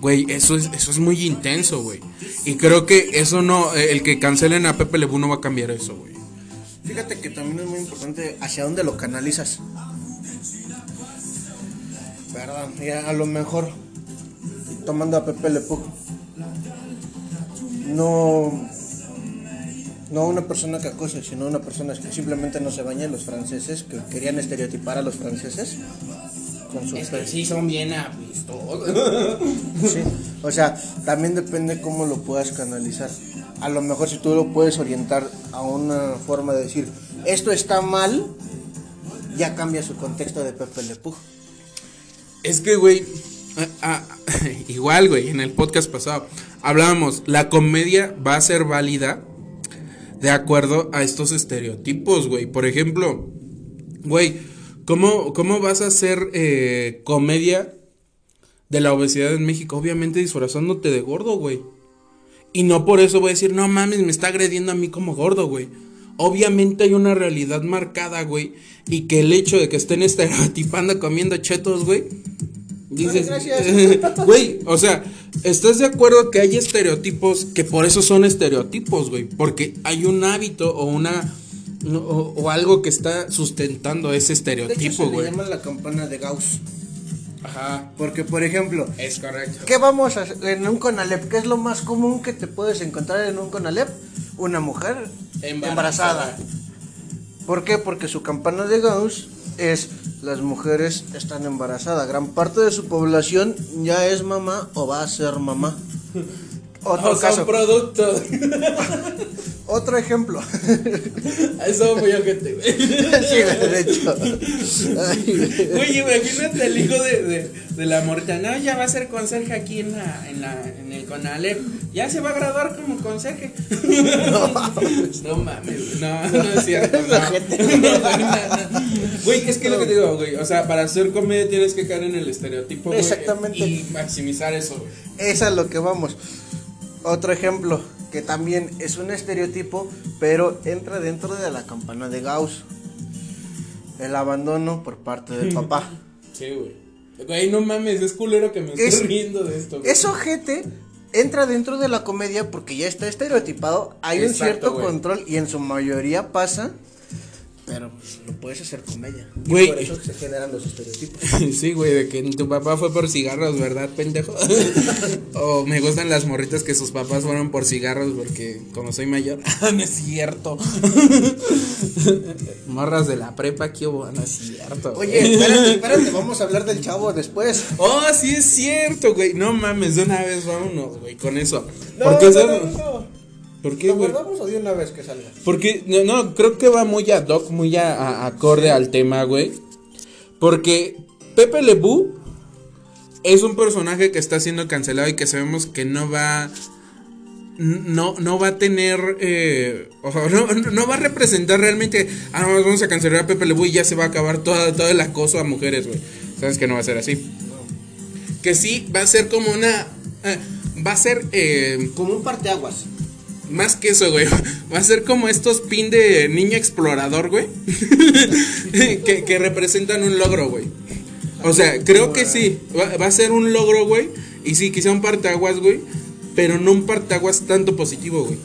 Güey, eso es, eso es muy intenso, güey. Y creo que eso no, el que cancelen a Pepe Lebu no va a cambiar eso, güey. Fíjate que también es muy importante hacia dónde lo canalizas. Perdón, a lo mejor tomando a Pepe Le Pug. No, no una persona que acose, sino una persona que simplemente no se baña. Los franceses que querían estereotipar a los franceses con su sí son bien apistosos. [LAUGHS] Sí, o sea, también depende cómo lo puedas canalizar. A lo mejor si tú lo puedes orientar a una forma de decir, esto está mal, ya cambia su contexto de Pepe Le Pug. Es que, güey, ah, ah, [LAUGHS] igual, güey, en el podcast pasado hablábamos, la comedia va a ser válida de acuerdo a estos estereotipos, güey. Por ejemplo, güey, ¿cómo, cómo vas a hacer eh, comedia de la obesidad en México? Obviamente disfrazándote de gordo, güey. Y no por eso voy a decir, no mames, me está agrediendo a mí como gordo, güey. Obviamente hay una realidad marcada, güey. Y que el hecho de que estén estereotipando comiendo chetos, güey. Dices, [LAUGHS] güey, o sea, ¿estás de acuerdo que hay estereotipos que por eso son estereotipos, güey? Porque hay un hábito o una. O, o algo que está sustentando ese De hecho, se estereotipo, le güey. llama la campana de Gauss. Ajá, Porque, por ejemplo, es correcto. ¿qué vamos a hacer en un Conalep? ¿Qué es lo más común que te puedes encontrar en un Conalep? Una mujer Embarazada. embarazada. ¿Por qué? Porque su campana de Gauss es las mujeres están embarazadas. Gran parte de su población ya es mamá o va a ser mamá. Otro O caso, son productos. [LAUGHS] otro ejemplo. [LAUGHS] Eso muy ojete, güey. sí, de hecho. Ay, güey. Güey, imagínate el hijo de, de, de la. No, ya va a ser conserje aquí en, la, en, la, en el Conalep. Ya se va a graduar como conserje. No, mames, güey. no, no es cierto. No. [LAUGHS] No, no, no. Güey, es que lo que te digo, güey. O sea, para hacer comedia tienes que caer en el estereotipo, güey. Exactamente. Y maximizar eso, güey. Es a lo que vamos. Otro ejemplo, que también es un estereotipo, pero entra dentro de la campana de Gauss. El abandono por parte del papá. Sí, güey. Güey, no mames, es culero que me esté Es- riendo de esto, güey. Es ojete, entra dentro de la comedia porque ya está estereotipado, hay un cierto güey. control y en su mayoría pasa. Pero pues, lo puedes hacer comedia. Y Güey. por eso se generan los estereotipos. [LAUGHS] Sí, güey, de que tu papá fue por cigarros, ¿verdad, pendejo? [LAUGHS] o me gustan las morritas que sus papás fueron por cigarros porque como soy mayor, [LAUGHS] no es cierto. Morras de la prepa, ¿qué hubo? No es cierto. Oye, espérate, espérate, vamos a hablar del chavo después. Oh, sí es cierto, güey. No mames, de una vez vámonos, güey, con eso. No, ¿Por qué no, no, no, no. ¿Por qué, ¿Lo güey? guardamos o de una vez que salga? Porque, no, no, creo que va muy ad hoc, muy a, a- acorde al tema, güey. Porque Pepe Lebu es un personaje que está siendo cancelado y que sabemos que no va. No, no va a tener. eh, o sea, no, no va a representar realmente. Ah, no, vamos a cancelar a Pepe Lebu y ya se va a acabar todo, todo el acoso a mujeres, güey. Sabes que no va a ser así. Que sí, va a ser como una. eh, va a ser. eh, Como un parteaguas. Más que eso, güey. [LAUGHS] Va a ser como estos pin de niño explorador, güey. [LAUGHS] que, que representan un logro, güey. O sea, creo que sí. Va, va a ser un logro, güey. Y sí, quizá un parteaguas, güey. Pero no un parteaguas tanto positivo, güey.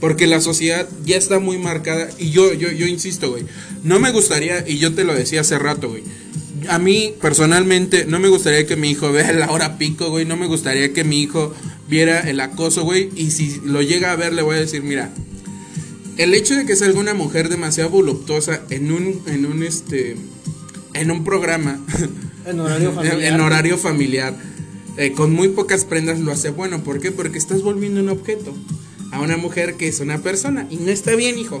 Porque la sociedad ya está muy marcada. Y yo, yo, yo insisto, güey. No me gustaría, y yo te lo decía hace rato, güey. A mí, personalmente, no me gustaría que mi hijo vea la hora pico, güey. No me gustaría que mi hijo viera el acoso, güey. Y si lo llega a ver, le voy a decir, mira. El hecho de que salga una mujer demasiado voluptuosa en un, en un, este, en un programa, [LAUGHS] En horario [LAUGHS] familiar. en horario familiar, eh, con muy pocas prendas lo hace bueno. ¿Por qué? Porque estás volviendo un objeto a una mujer que es una persona. Y no está bien, hijo.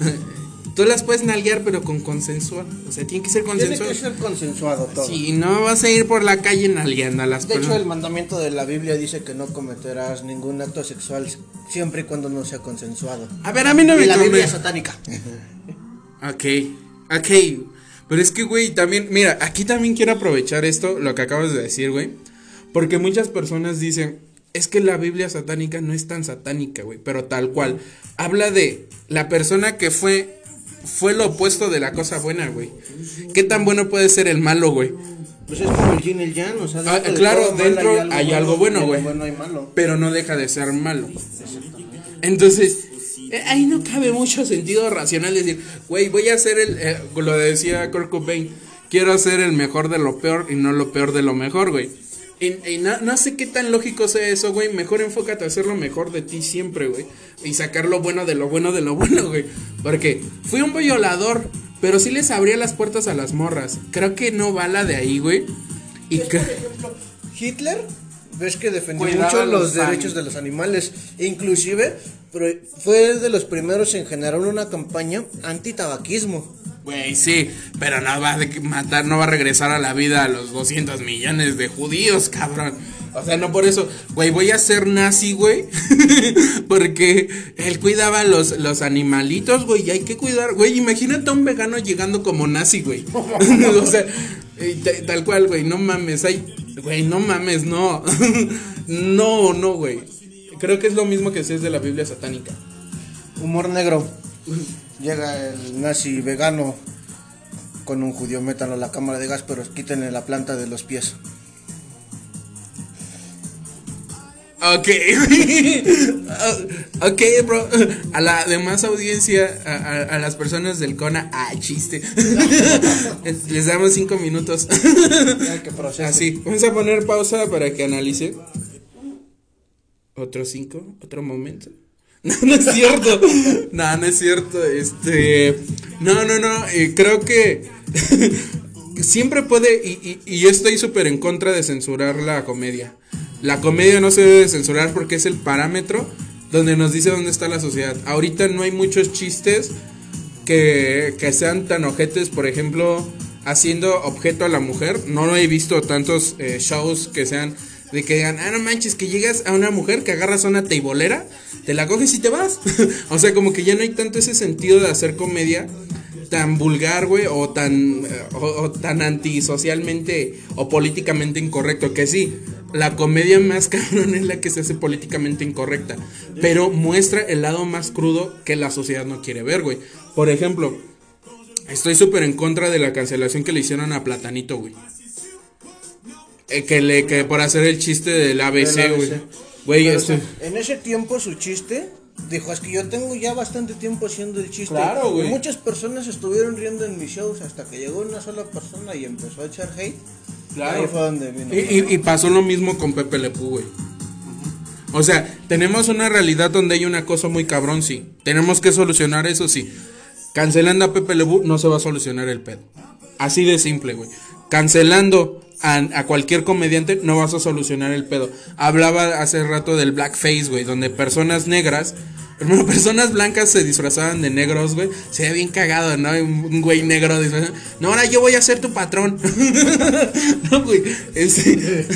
[LAUGHS] Tú las puedes nalguear, pero con consensual. O sea, tiene que ser Tiene consensual. que ser consensuado todo. Sí, no vas a ir por la calle nalgueando a las De hecho, personas. el mandamiento de la Biblia dice que no cometerás ningún acto sexual siempre y cuando no sea consensuado. A ver, a mí no Y me la Biblia satánica. Ok, ok. Pero es que, güey, también, mira, aquí también quiero aprovechar esto, lo que acabas de decir, güey. Porque muchas personas dicen, es que la Biblia satánica no es tan satánica, güey, pero tal cual. Habla de la persona que fue, fue lo opuesto de la cosa buena, güey. ¿Qué tan bueno puede ser el malo, güey? Pues es como el yin y el yang, o sea, Ah, dentro claro, dentro hay algo bueno, güey. bueno pero no deja de ser malo. Entonces, eh, ahí no cabe mucho sentido racional decir, güey, voy a hacer el, eh, lo decía Kurt Cobain, quiero hacer el mejor de lo peor y no lo peor de lo mejor, güey. Y, y no, no sé qué tan lógico sea eso, güey. Mejor enfócate a hacer lo mejor de ti siempre, güey. Y sacar lo bueno de lo bueno de lo bueno, güey. Porque fui un violador, pero sí les abría las puertas a las morras. Creo que no va la de ahí, güey. Y Es, que... por ejemplo, Hitler, ves que defendió Cuidaba mucho los los derechos de los animales. E inclusive fue de los primeros en generar una campaña anti-tabaquismo. Güey, sí, pero no va a matar, no va a regresar a la vida a los 200 millones de judíos, cabrón. O sea, no por eso, güey, voy a ser nazi, güey. [LAUGHS] Porque él cuidaba los, los animalitos, güey, y hay que cuidar, güey. Imagínate a un vegano llegando como nazi, güey. [LAUGHS] o sea, ta- tal cual, güey, no mames, hay, güey, no mames, no. [LAUGHS] no, no, güey. Creo que es lo mismo que si es de la Biblia satánica. Humor negro. Llega el nazi vegano con un judío, métanlo a la cámara de gas, pero quítenle la planta de los pies. Ok, [LAUGHS] ok, bro. A la demás audiencia, a, a- a las personas del CONA, ah, chiste. [LAUGHS] Les damos cinco minutos. Así, vamos a poner pausa para que analice. Otro cinco, otro momento. [LAUGHS] No, no es cierto. No, no es cierto. Este. No, no, no. eh, creo que. [LAUGHS] siempre puede. Y, y- yo estoy súper en contra de censurar la comedia. La comedia no se debe censurar porque es el parámetro donde nos dice dónde está la sociedad. Ahorita no hay muchos chistes que, que sean tan ojetes, por ejemplo, haciendo objeto a la mujer. No lo he visto tantos eh, shows que sean de que digan, ah, no manches, que llegas a una mujer que agarras a una teibolera, te la coges y te vas. [LAUGHS] o sea, como que ya no hay tanto ese sentido de hacer comedia tan vulgar, güey, o tan, eh, o, antisocialmente o políticamente incorrecto. Que sí, la comedia más [LAUGHS] cabrón es la que se hace políticamente incorrecta, pero muestra el lado más crudo que la sociedad no quiere ver, güey. Por ejemplo, estoy súper en contra de la cancelación que le hicieron a Platanito, güey. Eh, que le que por hacer el chiste del ABC, güey. Güey, este en ese tiempo su chiste Dijo, es que yo tengo ya bastante tiempo haciendo el chiste. Claro, güey. Muchas personas estuvieron riendo en mis shows hasta que llegó una sola persona y empezó a echar hate. Ahí fue donde vino. Y, y- y pasó lo mismo con Pepe Lepú, güey. O sea, tenemos una realidad donde hay un acoso muy cabrón, sí. Tenemos que solucionar eso, sí. Cancelando a Pepe Lepú no se va a solucionar el pedo. Así de simple, güey. Cancelando a, cualquier comediante no vas a solucionar el pedo. Hablaba hace rato del blackface, güey, donde personas negras, hermano, [LAUGHS] personas blancas se disfrazaban de negros, güey. Se ve bien cagado, ¿no? Un güey negro disfrazado. No, ahora yo voy a ser tu patrón. [LAUGHS] no, güey. Este,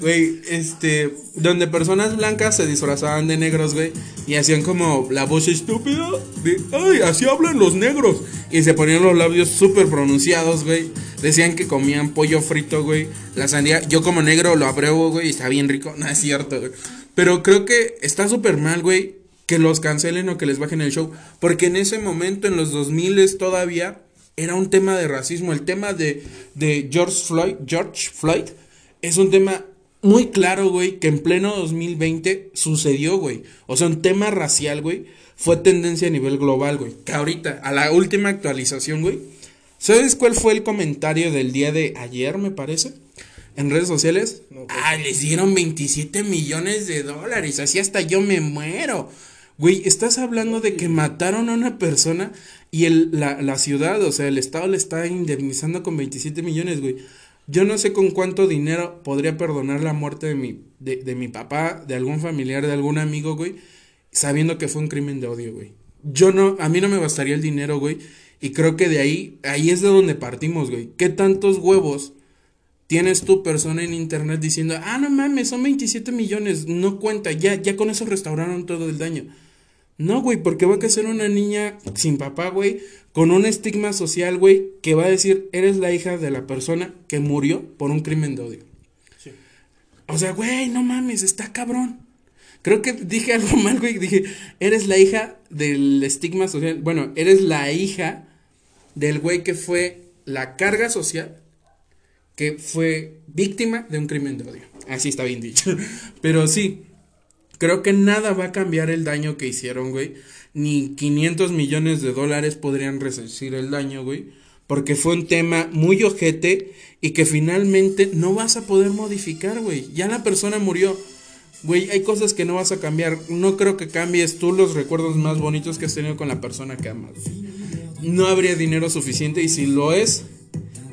güey, este, donde personas blancas se disfrazaban de negros, güey, y hacían como la voz estúpida de, ay, así hablan los negros. Y se ponían los labios súper pronunciados, güey. Decían que comían pollo frito, güey. La sandía, yo como negro lo apruebo, güey, y está bien rico. [LAUGHS] No es cierto, güey. Pero creo que está súper mal, güey, que los cancelen o que les bajen el show. Porque en ese momento, en los 2000 todavía, era un tema de racismo. El tema de, de George Floyd, George Floyd, es un tema muy claro, güey, que en pleno 2020 sucedió, güey. O sea, un tema racial, güey, fue tendencia a nivel global, güey. Que ahorita, a la última actualización, güey. ¿Sabes cuál fue el comentario del día de ayer, me parece? En redes sociales. ah, les dieron 27 millones de dólares. Así hasta yo me muero. Güey, estás hablando de que mataron a una persona y el, la, la ciudad, o sea, el Estado le está indemnizando con 27 millones, güey. Yo no sé con cuánto dinero podría perdonar la muerte de mi, de, de mi papá, de algún familiar, de algún amigo, güey, sabiendo que fue un crimen de odio, güey. Yo no, a mí no me bastaría el dinero, güey. Y creo que de ahí, ahí es de donde partimos, güey. ¿Qué tantos huevos tienes tu persona en internet diciendo, ah, no mames, son 27 millones, no cuenta, ya, ya con eso restauraron todo el daño? No, güey, porque va a ser una niña sin papá, güey, con un estigma social, güey, que va a decir, eres la hija de la persona que murió por un crimen de odio. O sea, güey, no mames, está cabrón. Creo que dije algo [LAUGHS] mal, güey. Dije, eres la hija del estigma social. Bueno, eres la hija del güey que fue la carga social que fue víctima de un crimen de odio. Así está bien dicho. [LAUGHS] Pero sí, creo que nada va a cambiar el daño que hicieron, güey. Ni 500 millones de dólares podrían resarcir el daño, güey. Porque fue un tema muy ojete y que finalmente no vas a poder modificar, güey. Ya la persona murió. Güey, hay cosas que no vas a cambiar. No creo que cambies tú los recuerdos más bonitos que has tenido con la persona que amas. No habría dinero suficiente y si lo es,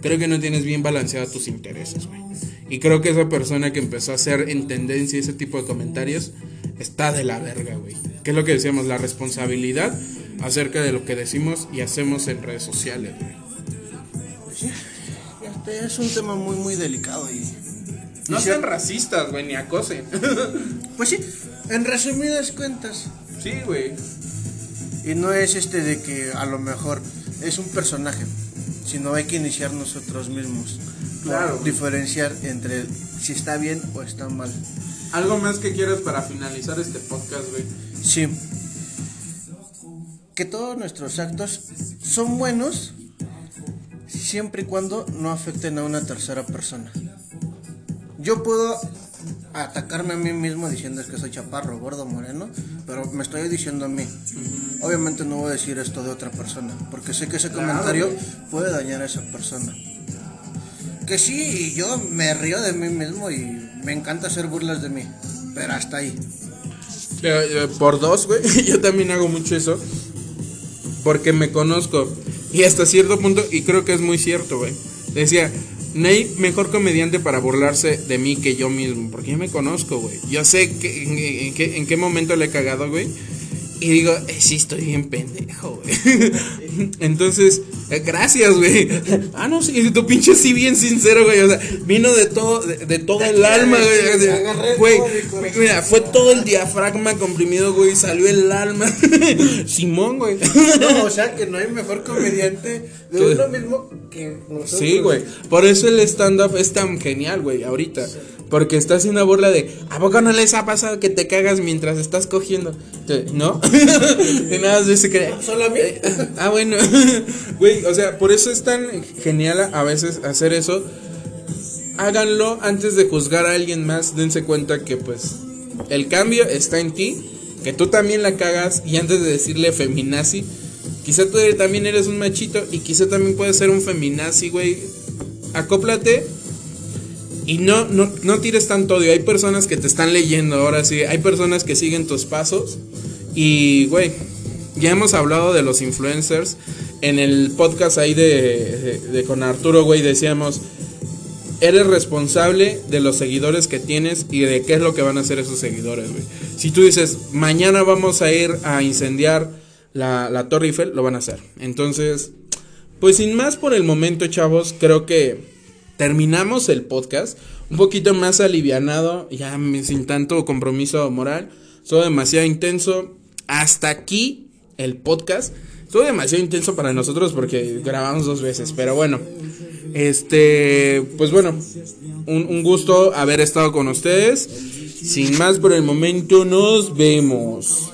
creo que no tienes bien balanceados tus intereses, güey. Y creo que esa persona que empezó a hacer en tendencia ese tipo de comentarios está de la verga, güey. Que es lo que decíamos, la responsabilidad acerca de lo que decimos y hacemos en redes sociales, güey. Este es un tema muy, muy delicado y... No y sean racistas, güey, ni acosen. [LAUGHS] Pues sí, en resumidas cuentas. sí, güey. Y no es este de que a lo mejor es un personaje, sino hay que iniciar nosotros mismos. Claro. Diferenciar entre si está bien o está mal. ¿Algo más que quieras para finalizar este podcast, güey? Sí. Que todos nuestros actos son buenos siempre y cuando no afecten a una tercera persona. Yo puedo atacarme a mí mismo diciendo que soy chaparro, gordo, moreno, pero me estoy diciendo a mí. Obviamente no voy a decir esto de otra persona, porque sé que ese comentario puede dañar a esa persona. Que sí, y yo me río de mí mismo y me encanta hacer burlas de mí, pero hasta ahí. Eh, por dos, güey. [LAUGHS] Yo también hago mucho eso. Porque me conozco. Y hasta cierto punto, y creo que es muy cierto, güey. Decía, no mejor comediante para burlarse de mí que yo mismo. Porque yo me conozco, güey. Yo sé que, en qué, en qué momento le he cagado, güey. Y digo, eh, sí, estoy bien pendejo, güey. [LAUGHS] Entonces, eh, gracias, güey. Ah, no, sí, tu pinche sí bien sincero, güey. O sea, vino de todo, de, de todo el alma, güey. Güey, mira, fue todo el diafragma comprimido, güey. Salió el alma. [LAUGHS] Simón, güey. No, o sea que no hay mejor comediante de uno mismo que nosotros. Sí, güey. Por eso el stand-up es tan genial, güey, ahorita. Porque está haciendo burla de, ¿a poco no les ha pasado que te cagas mientras estás cogiendo? ¿No? [LAUGHS] y nada más dice que... Solo a mí. Ah, bueno. [LAUGHS] Güey, o sea, por eso es tan genial a veces hacer eso. Háganlo antes de juzgar a alguien más. Dense cuenta que, pues, el cambio está en ti. que tú también la cagas y antes de decirle feminazi, quizá tú también eres un machito y quizá también puedes ser un feminazi, güey. Acóplate y no, no, no tires tanto odio. Hay personas que te están leyendo ahora sí, hay personas que siguen tus pasos y, güey, ya hemos hablado de los influencers. En el podcast ahí de, de con Arturo, güey, decíamos eres responsable de los seguidores que tienes y de qué es lo que van a hacer esos seguidores, güey. Si tú dices, mañana vamos a ir a incendiar la, la Torre Eiffel, lo van a hacer. Entonces, pues sin más por el momento, chavos, creo que terminamos el podcast un poquito más alivianado, ya sin tanto compromiso moral. Todo demasiado intenso. Hasta aquí el podcast. Todo demasiado intenso para nosotros porque grabamos dos veces, pero bueno. Este, pues bueno, un, un gusto haber estado con ustedes. Sin más por el momento, nos vemos.